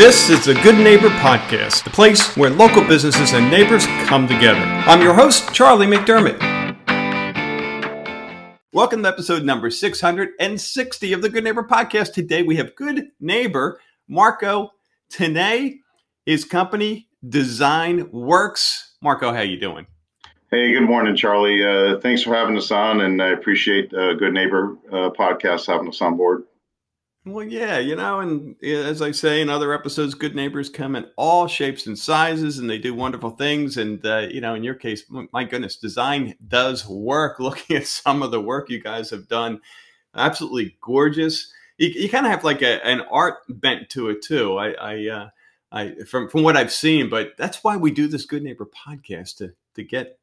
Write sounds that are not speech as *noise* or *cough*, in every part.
This is the Good Neighbor Podcast, the place where local businesses and neighbors come together. I'm your host, Charlie McDermott. Welcome to episode number 660 of the Good Neighbor Podcast. Today we have good neighbor Marco Tenay, his company Design Works. Marco, how you doing? Hey, good morning, Charlie. Uh, thanks for having us on, and I appreciate uh, Good Neighbor uh, podcast having us on board. Well, yeah, you know, and as I say in other episodes, good neighbors come in all shapes and sizes, and they do wonderful things. And uh, you know, in your case, my goodness, design does work. *laughs* Looking at some of the work you guys have done, absolutely gorgeous. You, you kind of have like a, an art bent to it too. I, I, uh, I, from from what I've seen, but that's why we do this Good Neighbor podcast to to get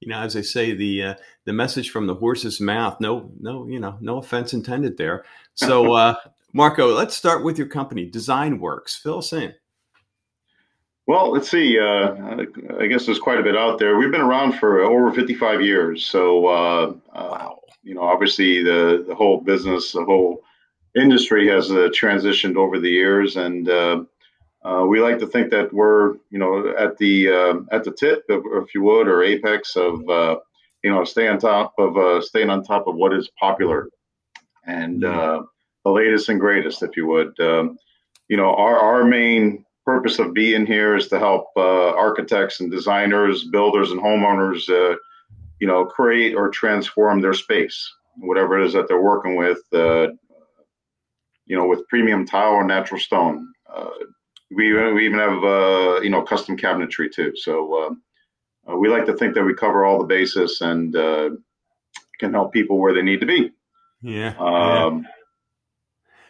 you know, as I say, the uh, the message from the horse's mouth. No, no, you know, no offense intended there. So, *laughs* uh, Marco, let's start with your company, Design Works. Fill us in. Well, let's see. Uh, I guess there's quite a bit out there. We've been around for over 55 years. So, uh, uh, wow. you know, obviously the the whole business, the whole industry has uh, transitioned over the years, and uh, we like to think that we're, you know, at the uh, at the tip, if, if, you would, or apex of, uh, you know, stay on top of uh, staying on top of what is popular, and uh, the latest and greatest, if you would. Um, you know, our our main purpose of being here is to help uh, architects and designers, builders, and homeowners, you know, create or transform their space, whatever it is that they're working with. you know, with premium tile or natural stone we, we even have uh, you know custom cabinetry too. So um, uh, we like to think that we cover all the bases and uh, can help people where they need to be. Yeah. Um, yeah.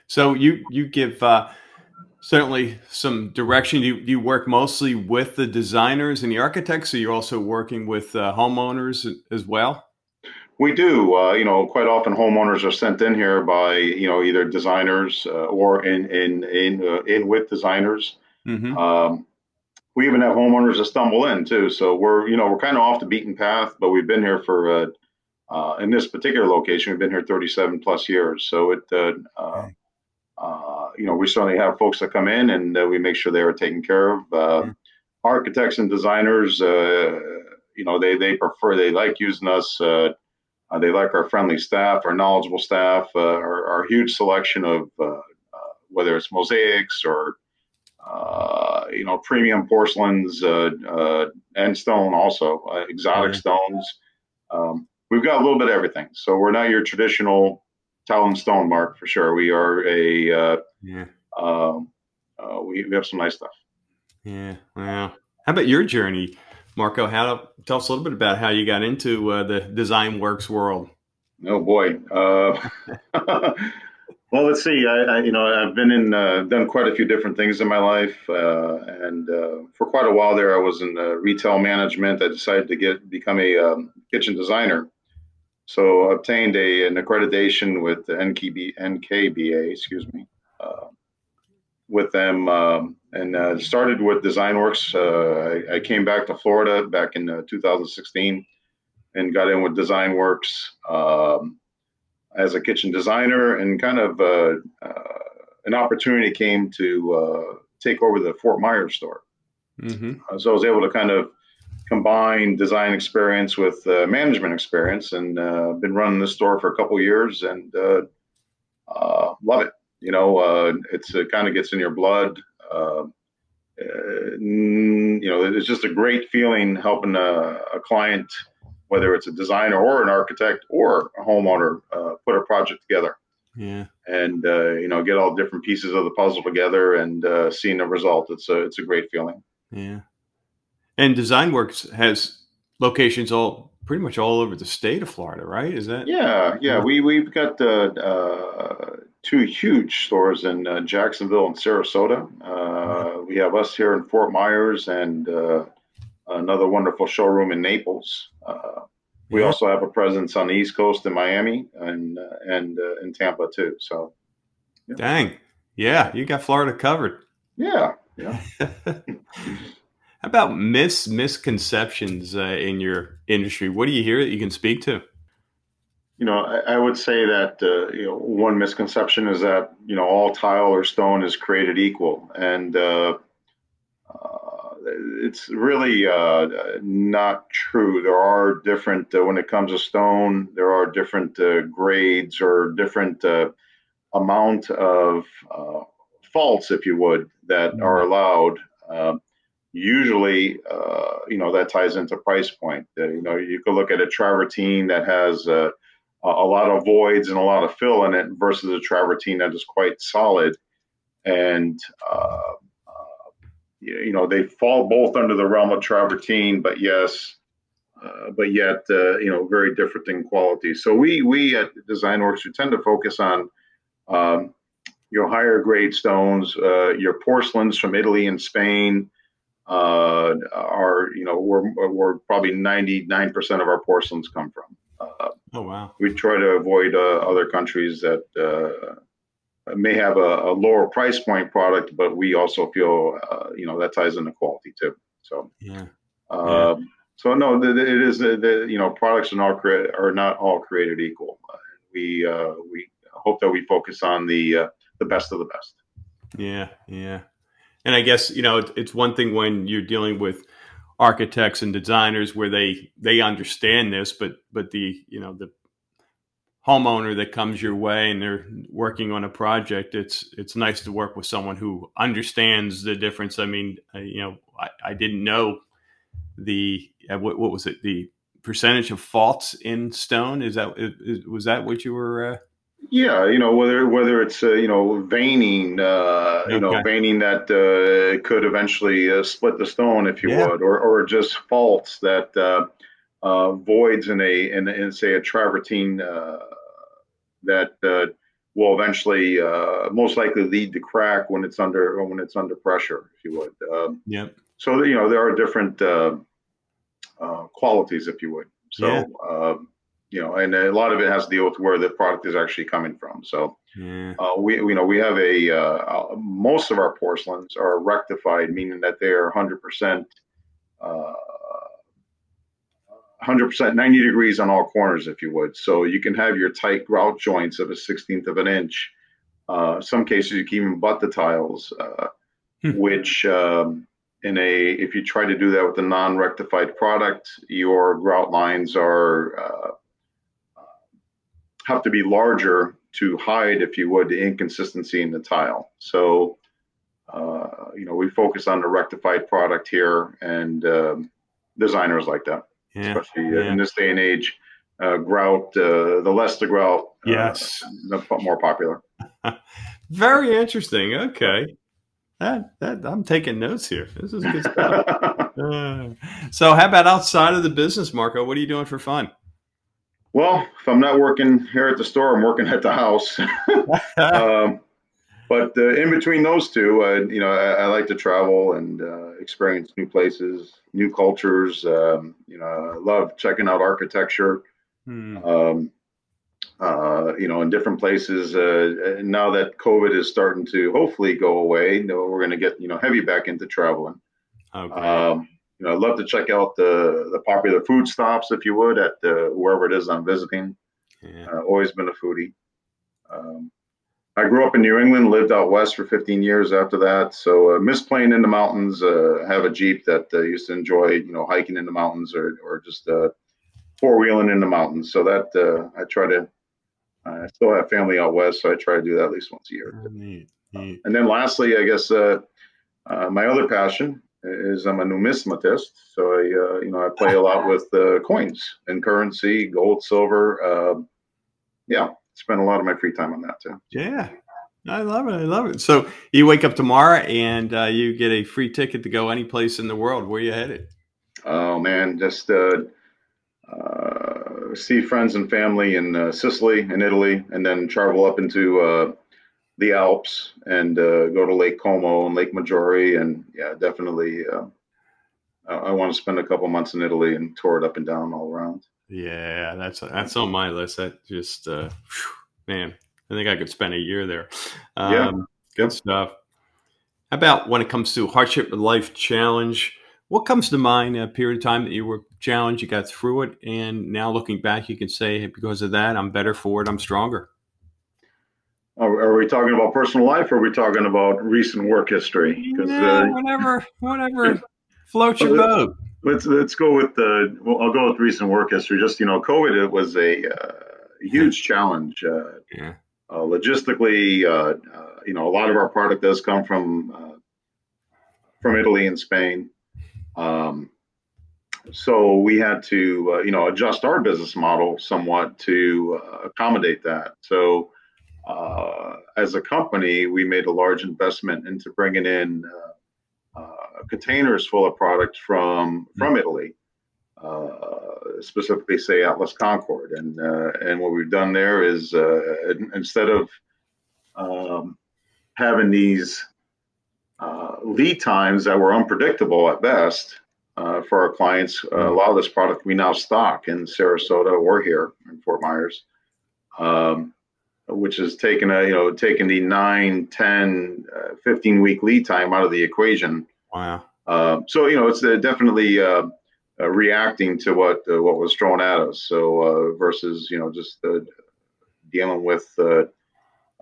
So you you give uh, certainly some direction. You you work mostly with the designers and the architects, so you're also working with uh, homeowners as well. We do. Uh, you know, quite often homeowners are sent in here by you know either designers uh, or in in in uh, in with designers. Mm-hmm. Um, we even have homeowners that stumble in too. So we're you know we're kind of off the beaten path, but we've been here for uh, uh, in this particular location. We've been here 37 plus years. So it uh, you know we certainly have folks that come in and we make sure they are taken care of. Mm-hmm. Architects and designers, you know, they they prefer they like using us uh, they like our friendly staff, our knowledgeable staff, uh, our, our, huge selection of uh, uh whether it's mosaics or uh, you know premium porcelains uh, and stone, also exotic stones. Um, we've got a little bit of everything. So we're not your traditional tile and stone mark for sure. We are a yeah. Um, we, we have some nice stuff. Yeah. Wow. How about your journey? Marco, how tell us a little bit about how you got into uh, the design works world. Oh boy. Uh, *laughs* well, let's see. I, I, you know, I've been in, uh, done quite a few different things in my life, uh, and uh, for quite a while there, I was in uh, retail management. I decided to get become a um, kitchen designer, so obtained a, an accreditation with the NKB, NKBA, excuse me, with them. Um, and uh, started with DesignWorks. Uh, I, I, came back to Florida back in uh, 2016 and got in with DesignWorks um, as a kitchen designer, and kind of uh, uh, an opportunity came to uh, take over the Fort Myers store. Mm-hmm. so I was able to kind of combine design experience with management experience, and been running the store for a couple years, and love it. You know, it's it kind of gets in your blood. Uh, you know, it's just a great feeling helping a, a, client, whether it's a designer or an architect or a homeowner, uh, put a project together. Yeah. And uh, you know, get all different pieces of the puzzle together and uh, seeing the result. It's a it's a great feeling. Yeah. And DesignWorks has locations all pretty much all over the state of Florida, right? Is that? Yeah, yeah. We we've got the uh, two huge stores in uh, Jacksonville and Sarasota. Uh, we have us here in Fort Myers and uh, another wonderful showroom in Naples. Uh, we yeah. also have a presence on the East Coast in Miami and uh, and uh, in Tampa too. So, yeah. dang, yeah, you got Florida covered. Yeah, *laughs* yeah. How about mis misconceptions in your industry? What do you hear that you can speak to? You know, I, I would say that uh, you know one misconception is that you know all tile or stone is created equal, and uh, uh, it's really uh, not true. There are different uh, when it comes to stone. There are different uh, grades or different amount of faults, if you would, that mm-hmm. are allowed. Um, usually, you know, that ties into price point. you know, you could look at a travertine that has a lot of voids and a lot of fill in it versus a travertine that is quite solid. And, uh, uh, you know, they fall both under the realm of travertine, but yes, uh, but yet, uh, you know, very different in quality. So we, we at Design Works, we tend to focus on um, your higher grade stones, uh, your porcelains from Italy and Spain, uh, are you know we're, we're probably 99% of our porcelains come from uh, oh wow! We try to avoid uh, other countries that uh, may have a, a, lower price point product, but we also feel you know that ties into quality too. So yeah. Um, yeah. So no, it is the, you know products are not created are not all created equal. we we hope that we focus on the the best of the best. Yeah, yeah. And I guess you know it's one thing when you're dealing with architects and designers where they they understand this, but but the you know the homeowner that comes your way and they're working on a project, it's it's nice to work with someone who understands the difference. I mean, I, you know, I, I didn't know the uh, what, what was it the percentage of faults in stone is that is, was that what you were uh, yeah, you know whether whether it's uh, you know veining, uh, you know veining that uh, could eventually uh, split the stone, if you yeah. would, or or just faults that uh, uh, voids in a in, in say a travertine that will eventually most likely lead to crack when it's under when it's under pressure, if you would. Um, yeah. So you know there are different qualities, if you would. So. Yeah. Um, you know, and a lot of it has to deal with where the product is actually coming from. So, yeah. uh, we, you know, we have a, uh, uh most of our porcelains are rectified, meaning that they are 100%, uh, 100% 90 degrees on all corners, if you would. So you can have your tight grout joints of a 16th of an inch. Uh, some cases you can even butt the tiles, uh, hmm. which, um, in a if you try to do that with a non-rectified product, your grout lines are uh, have to be larger to hide, if you would, the inconsistency in the tile. So, uh, you know, we focus on the rectified product here, and um, designers like that, yeah, especially uh, yeah. in this day and age. Uh, grout, uh, the less the grout, uh, yes, the more popular. *laughs* Very interesting. Okay, that that I'm taking notes here. This is good stuff. *laughs* Uh, so, how about outside of the business, Marco? What are you doing for fun? Well, if I'm not working here at the store, I'm working at the house. *laughs* um, but uh, in between those two, uh, you know, I, I, like to travel and uh, experience new places, new cultures. Um, you know, I love checking out architecture. Hmm. Um, uh, you know, in different places. Uh, now that COVID is starting to hopefully go away, you know, we're going to get you know heavy back into traveling. Okay. Um, you know, I'd love to check out the the popular food stops, if you would, at the, wherever it is I'm visiting. Yeah. Uh, always been a foodie. Um, I grew up in New England, lived out west for 15 years after that. So uh, miss playing in the mountains. Uh, have a Jeep that uh, used to enjoy, you know, hiking in the mountains or or just uh, four wheeling in the mountains. So that uh, I try to. I still have family out west, so I try to do that at least once a year. Oh, neat, neat. and then lastly, I guess uh, my other passion is I'm a numismatist, so I uh, you know I play a lot with uh, coins and currency, gold, silver. Uh, yeah, spend a lot of my free time on that too. Yeah, I love it. I love it. So you wake up tomorrow and uh, you get a free ticket to go any place in the world. Where you headed? Oh man, just uh, uh, see friends and family in Sicily and Italy, and then travel up into the Alps and uh, go to Lake Como and Lake Maggiore. And yeah, definitely, uh, I want to spend a couple months in Italy and tour it up and down all around. Yeah, that's that's on my list. That just uh, whew, man, I think I could spend a year there. Um, yeah, good stuff. How about when it comes to hardship life challenge? What comes to mind a period of time that you were challenged, you got through it, and now looking back, you can say because of that, I'm better for it, I'm stronger. Are, are we talking about personal life, or are we talking about recent work history? Yeah, uh, whatever, whatever *laughs* floats your boat. Let's let's go with the. Well, I'll go with recent work history. Just you know, COVID it was a uh, huge challenge. Uh, yeah. Uh, logistically, uh, uh, you know, a lot of our product does come from from Italy and Spain. Um, so we had to, uh, you know, adjust our business model somewhat to uh, accommodate that. So uh, as a company, we made a large investment into bringing in uh, uh, containers full of product from from Italy, uh, specifically say Atlas Concorde, and and what we've done there is instead of um, having these lead times that were unpredictable at best uh, for our clients. Uh, a lot of this product we now stock in Sarasota or here in Fort Myers, um, which has taken a you know taken the 9, 10, uh, 15 week lead time out of the equation. Wow. Uh, so you know it's uh, definitely uh, reacting to what what was thrown at us. So versus you know just dealing with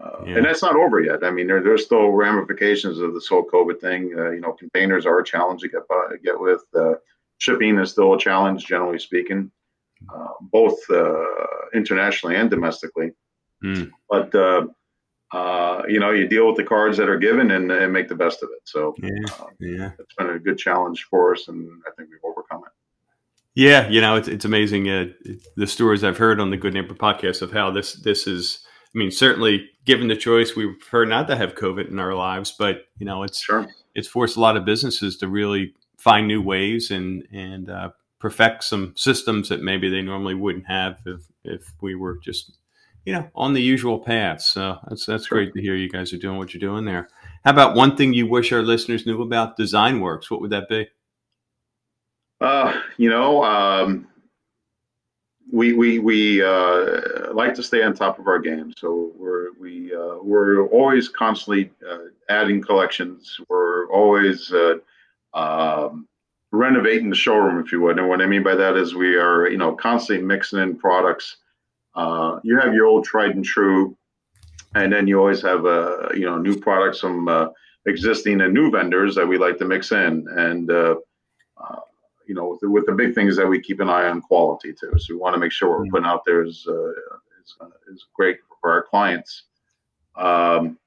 uh, yeah. And that's not over yet. I mean, there, there's still ramifications of this whole COVID thing. Uh, you know, containers are a challenge to get by, get with. Uh, shipping is still a challenge, generally speaking, uh, both uh, internationally and domestically. Mm. But uh, you know, you deal with the cards that are given and, and make the best of it. So yeah, yeah, it's been a good challenge for us, and I think we've overcome it. Yeah, you know, it's it's amazing the stories I've heard on the Good Neighbor podcast of how this this is I mean, certainly given the choice, we prefer not to have COVID in our lives, but you know, it's sure. it's forced a lot of businesses to really find new ways and and uh, perfect some systems that maybe they normally wouldn't have if if we were just you know on the usual paths. So that's that's sure. great to hear you guys are doing what you're doing there. How about one thing you wish our listeners knew about Design Works? What would that be? Uh, you know, um, we we we uh, like to stay on top of our game, so we're we uh, we're always constantly uh, adding collections. We're always uh, um, renovating the showroom, if you would. And what I mean by that is we are you know constantly mixing in products. Uh, you have your old tried and true, and then you always have uh, you know new products from existing and new vendors that we like to mix in and you know, with the, with the big thing is that we keep an eye on quality too. So we want to make sure what we're putting out there is uh, is, uh, is great for our clients. Um,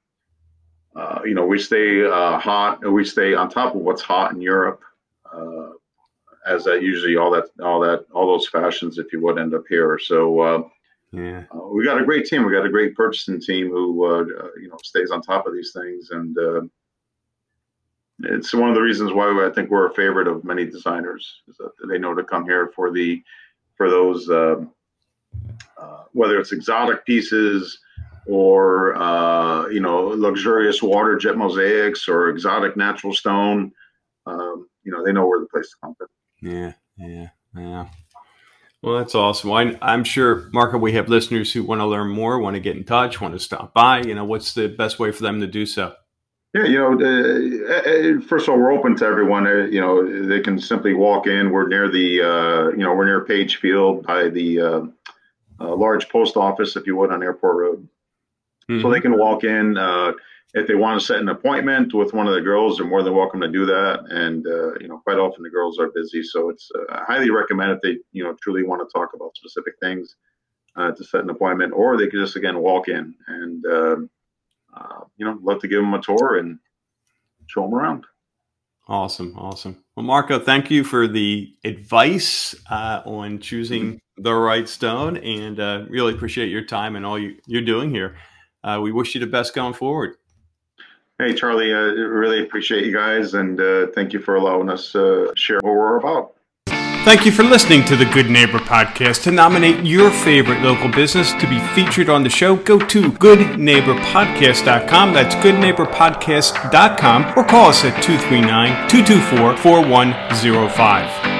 uh, you know, we stay uh, hot. We stay on top of what's hot in Europe, uh, as that usually all that all that all those fashions, if you would, end up here. So. Uh, yeah, we got a great team. We got a great purchasing team who, you know, stays on top of these things, and it's one of the reasons why I think we're a favorite of many designers is that they know to come here for the for those uh, uh, whether it's exotic pieces or uh, you know luxurious water jet mosaics or exotic natural stone. Um, you know they know where the place to come to. Yeah, yeah, yeah. Well, that's awesome. I, am sure, Marco, we have listeners who want to learn more, want to get in touch, want to stop by. You know, what's the best way for them to do so? Yeah, you know, uh, first of all, we're open to everyone. Uh, you know, they can simply walk in. We're near the, uh, you know, we're near Page Field by the uh, uh, large post office, if you would, on Airport Road. Mm-hmm. So they can walk in. Uh, if they want to set an appointment with one of the girls, they're more than welcome to do that. And you know, quite often the girls are busy, so it's I highly recommend if they, you know, truly want to talk about specific things to set an appointment, or they could just again walk in and uh, you know, love to give them a tour and show them around. Awesome, awesome. Well, Marco, thank you for the advice uh, on choosing mm-hmm. the right stone, and uh, really appreciate your time and all you, you're doing here. Uh, we wish you the best going forward. Hey, Charlie, I uh, really appreciate you guys, and uh, thank you for allowing us to share what we're about. Thank you for listening to the Good Neighbor Podcast. To nominate your favorite local business to be featured on the show, go to goodneighborpodcast.com. That's goodneighborpodcast.com or call us at 239 224 4105.